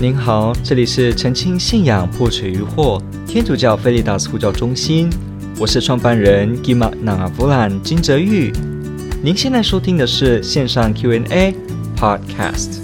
您好，这里是澄清信仰破除疑惑天主教菲利达斯呼叫中心，我是创办人 Gima Navavulan 金泽玉。您现在收听的是线上 Q&A Podcast。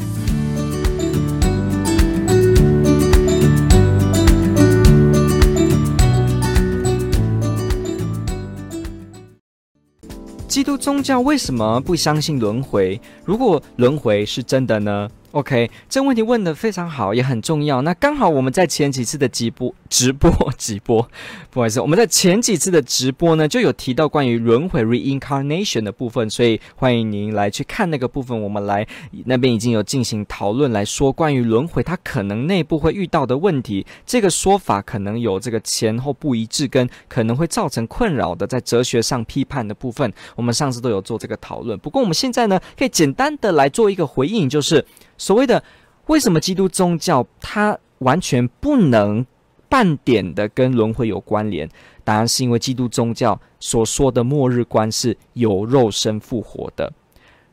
基督宗教为什么不相信轮回？如果轮回是真的呢？OK，这个问题问得非常好，也很重要。那刚好我们在前几次的直播、直播、直播，不好意思，我们在前几次的直播呢，就有提到关于轮回 （reincarnation） 的部分，所以欢迎您来去看那个部分。我们来那边已经有进行讨论，来说关于轮回它可能内部会遇到的问题。这个说法可能有这个前后不一致，跟可能会造成困扰的，在哲学上批判的部分，我们上次都有做这个讨论。不过我们现在呢，可以简单的来做一个回应，就是。所谓的为什么基督宗教它完全不能半点的跟轮回有关联？答案是因为基督宗教所说的末日观是有肉身复活的，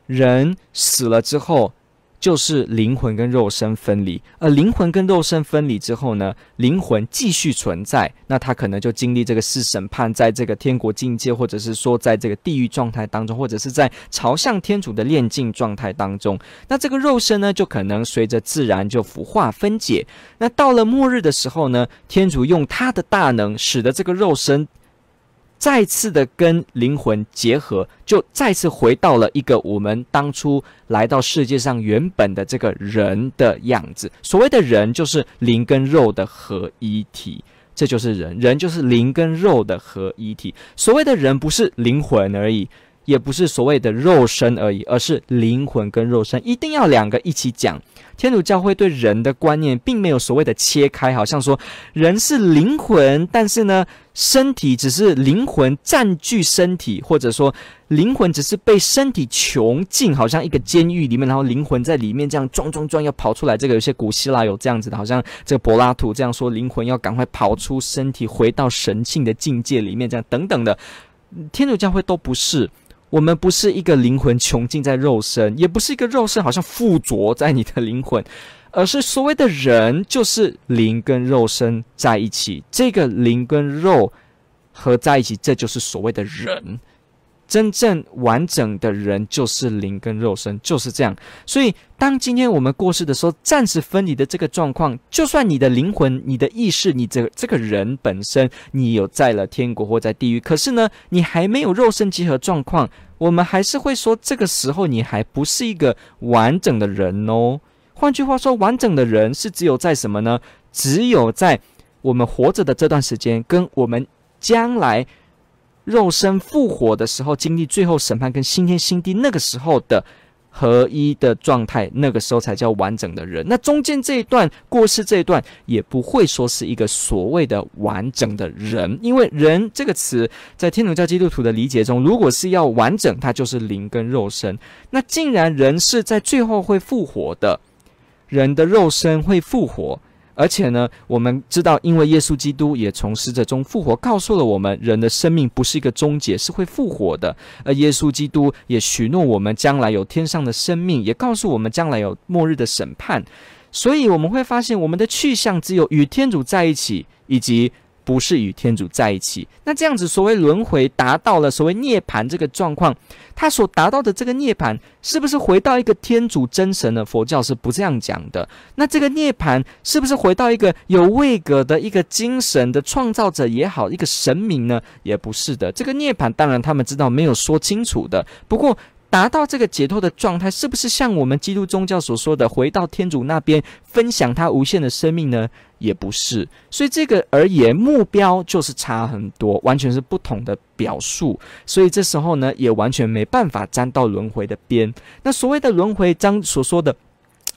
人死了之后。就是灵魂跟肉身分离，而灵魂跟肉身分离之后呢，灵魂继续存在，那他可能就经历这个四审判，在这个天国境界，或者是说在这个地狱状态当中，或者是在朝向天主的炼净状态当中，那这个肉身呢，就可能随着自然就腐化分解。那到了末日的时候呢，天主用他的大能，使得这个肉身。再次的跟灵魂结合，就再次回到了一个我们当初来到世界上原本的这个人的样子。所谓的人，就是灵跟肉的合一体，这就是人。人就是灵跟肉的合一体。所谓的人，不是灵魂而已。也不是所谓的肉身而已，而是灵魂跟肉身一定要两个一起讲。天主教会对人的观念并没有所谓的切开，好像说人是灵魂，但是呢，身体只是灵魂占据身体，或者说灵魂只是被身体囚禁，好像一个监狱里面，然后灵魂在里面这样撞撞撞要跑出来。这个有些古希腊有这样子的，好像这个柏拉图这样说，灵魂要赶快跑出身体，回到神性的境界里面，这样等等的。天主教会都不是。我们不是一个灵魂穷尽在肉身，也不是一个肉身好像附着在你的灵魂，而是所谓的人就是灵跟肉身在一起，这个灵跟肉合在一起，这就是所谓的人。真正完整的人就是灵跟肉身，就是这样。所以，当今天我们过世的时候，暂时分离的这个状况，就算你的灵魂、你的意识、你这这个人本身，你有在了天国或在地狱，可是呢，你还没有肉身结合状况，我们还是会说，这个时候你还不是一个完整的人哦。换句话说，完整的人是只有在什么呢？只有在我们活着的这段时间，跟我们将来。肉身复活的时候，经历最后审判跟新天新地那个时候的合一的状态，那个时候才叫完整的人。那中间这一段过世这一段，也不会说是一个所谓的完整的人，因为“人”这个词在天主教基督徒的理解中，如果是要完整，它就是灵跟肉身。那既然人是在最后会复活的，人的肉身会复活。而且呢，我们知道，因为耶稣基督也从死者中复活，告诉了我们，人的生命不是一个终结，是会复活的。而耶稣基督也许诺我们将来有天上的生命，也告诉我们将来有末日的审判。所以我们会发现，我们的去向只有与天主在一起，以及。不是与天主在一起，那这样子所谓轮回达到了所谓涅槃这个状况，他所达到的这个涅槃是不是回到一个天主真神呢？佛教是不这样讲的。那这个涅槃是不是回到一个有位格的一个精神的创造者也好，一个神明呢？也不是的。这个涅槃当然他们知道没有说清楚的，不过。达到这个解脱的状态，是不是像我们基督宗教所说的回到天主那边分享他无限的生命呢？也不是。所以这个而言，目标就是差很多，完全是不同的表述。所以这时候呢，也完全没办法沾到轮回的边。那所谓的轮回，章所说的。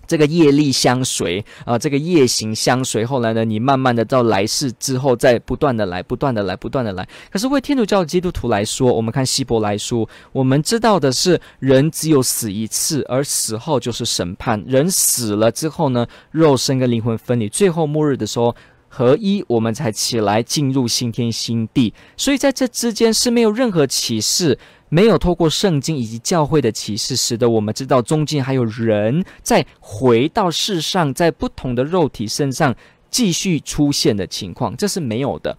这个业力相随啊，这个业行相随。后来呢，你慢慢的到来世之后，再不断的来，不断的来，不断的来。可是为天主教基督徒来说，我们看希伯来书，我们知道的是，人只有死一次，而死后就是审判。人死了之后呢，肉身跟灵魂分离，最后末日的时候合一，我们才起来进入新天新地。所以在这之间是没有任何启示。没有透过圣经以及教会的启示，使得我们知道中间还有人在回到世上，在不同的肉体身上继续出现的情况，这是没有的。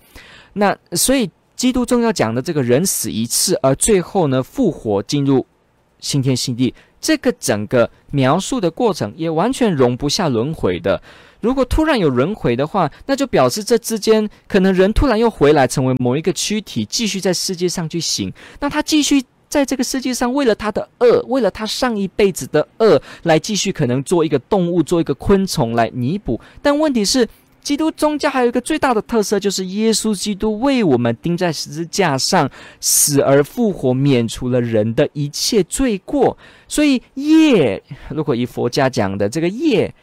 那所以基督宗教讲的这个人死一次，而最后呢复活进入新天新地，这个整个描述的过程也完全容不下轮回的。如果突然有轮回的话，那就表示这之间可能人突然又回来，成为某一个躯体，继续在世界上去行。那他继续在这个世界上，为了他的恶，为了他上一辈子的恶，来继续可能做一个动物，做一个昆虫来弥补。但问题是，基督宗教还有一个最大的特色，就是耶稣基督为我们钉在十字架上，死而复活，免除了人的一切罪过。所以业，如果以佛家讲的这个业。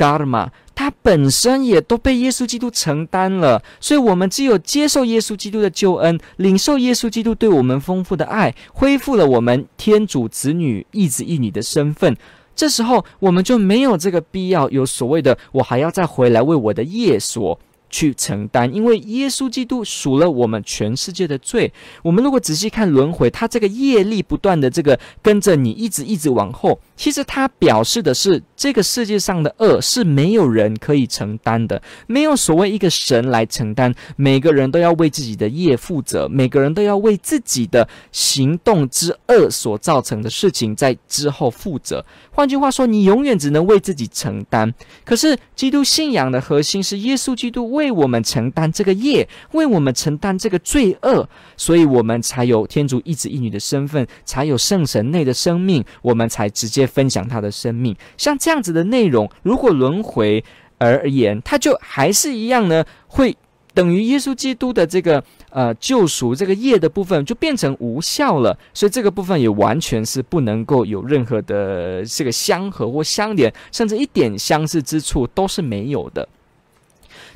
嘎尔玛，他本身也都被耶稣基督承担了，所以我们只有接受耶稣基督的救恩，领受耶稣基督对我们丰富的爱，恢复了我们天主子女、一子一女的身份。这时候，我们就没有这个必要有所谓的，我还要再回来为我的业所。去承担，因为耶稣基督赎了我们全世界的罪。我们如果仔细看轮回，他这个业力不断的这个跟着你一直一直往后，其实它表示的是这个世界上的恶是没有人可以承担的，没有所谓一个神来承担，每个人都要为自己的业负责，每个人都要为自己的行动之恶所造成的事情在之后负责。换句话说，你永远只能为自己承担。可是基督信仰的核心是耶稣基督为为我们承担这个业，为我们承担这个罪恶，所以我们才有天主一子一女的身份，才有圣神内的生命，我们才直接分享他的生命。像这样子的内容，如果轮回而言，它就还是一样呢，会。等于耶稣基督的这个呃救赎这个业的部分就变成无效了，所以这个部分也完全是不能够有任何的这个相合或相连，甚至一点相似之处都是没有的。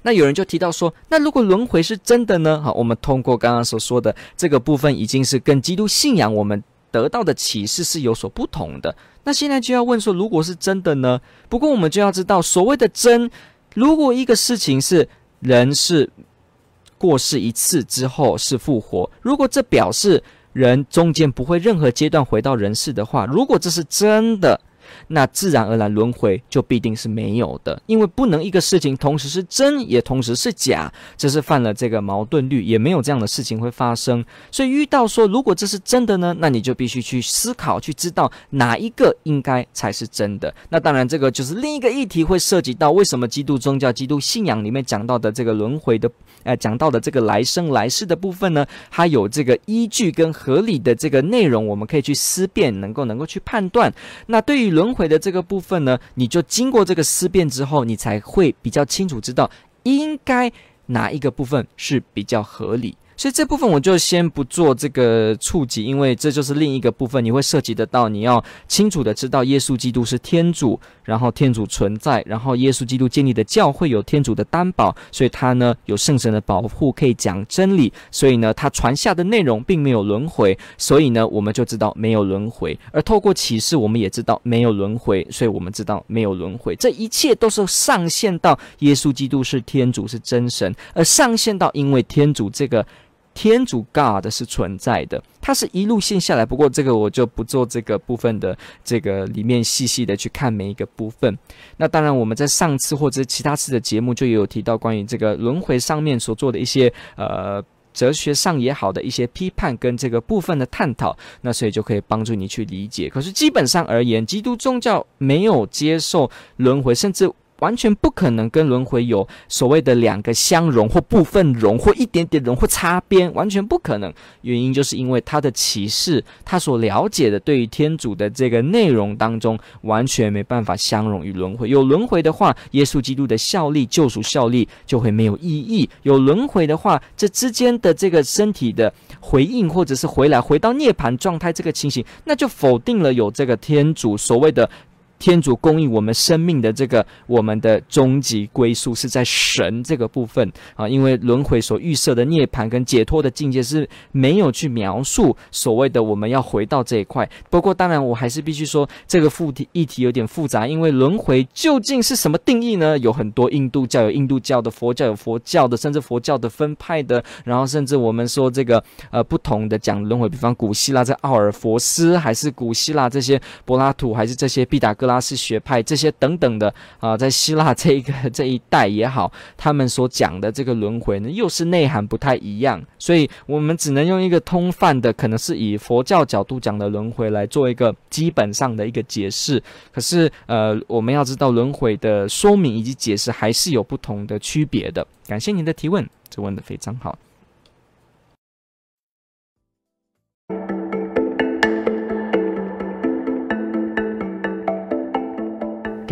那有人就提到说，那如果轮回是真的呢？好，我们通过刚刚所说的这个部分，已经是跟基督信仰我们得到的启示是有所不同的。那现在就要问说，如果是真的呢？不过我们就要知道，所谓的真，如果一个事情是。人是过世一次之后是复活，如果这表示人中间不会任何阶段回到人世的话，如果这是真的。那自然而然轮回就必定是没有的，因为不能一个事情同时是真也同时是假，这是犯了这个矛盾律，也没有这样的事情会发生。所以遇到说如果这是真的呢，那你就必须去思考，去知道哪一个应该才是真的。那当然这个就是另一个议题，会涉及到为什么基督宗教、基督信仰里面讲到的这个轮回的，呃，讲到的这个来生来世的部分呢，它有这个依据跟合理的这个内容，我们可以去思辨，能够能够去判断。那对于轮轮回的这个部分呢，你就经过这个思辨之后，你才会比较清楚知道应该哪一个部分是比较合理。所以这部分我就先不做这个触及，因为这就是另一个部分，你会涉及得到，你要清楚的知道耶稣基督是天主，然后天主存在，然后耶稣基督建立的教会有天主的担保，所以他呢有圣神的保护，可以讲真理，所以呢他传下的内容并没有轮回，所以呢我们就知道没有轮回，而透过启示我们也知道没有轮回，所以我们知道没有轮回，这一切都是上线到耶稣基督是天主是真神，而上线到因为天主这个。天主 God 是存在的，它是一路线下来。不过这个我就不做这个部分的这个里面细细的去看每一个部分。那当然，我们在上次或者其他次的节目就有提到关于这个轮回上面所做的一些呃哲学上也好的一些批判跟这个部分的探讨。那所以就可以帮助你去理解。可是基本上而言，基督宗教没有接受轮回，甚至。完全不可能跟轮回有所谓的两个相融或部分融或一点点融或擦边，完全不可能。原因就是因为他的启示，他所了解的对于天主的这个内容当中，完全没办法相融于轮回。有轮回的话，耶稣基督的效力、救赎效力就会没有意义；有轮回的话，这之间的这个身体的回应或者是回来回到涅槃状态这个情形，那就否定了有这个天主所谓的。天主供应我们生命的这个我们的终极归宿是在神这个部分啊，因为轮回所预设的涅槃跟解脱的境界是没有去描述所谓的我们要回到这一块。不过，当然我还是必须说这个副题议题有点复杂，因为轮回究竟是什么定义呢？有很多印度教有印度教的，佛教有佛教的，甚至佛教的分派的，然后甚至我们说这个呃不同的讲轮回，比方古希腊在奥尔弗斯，还是古希腊这些柏拉图，还是这些毕达哥格拉。斯学派这些等等的啊，在希腊这一个这一带也好，他们所讲的这个轮回呢，又是内涵不太一样，所以我们只能用一个通泛的，可能是以佛教角度讲的轮回来做一个基本上的一个解释。可是呃，我们要知道轮回的说明以及解释还是有不同的区别的。感谢您的提问，这问的非常好。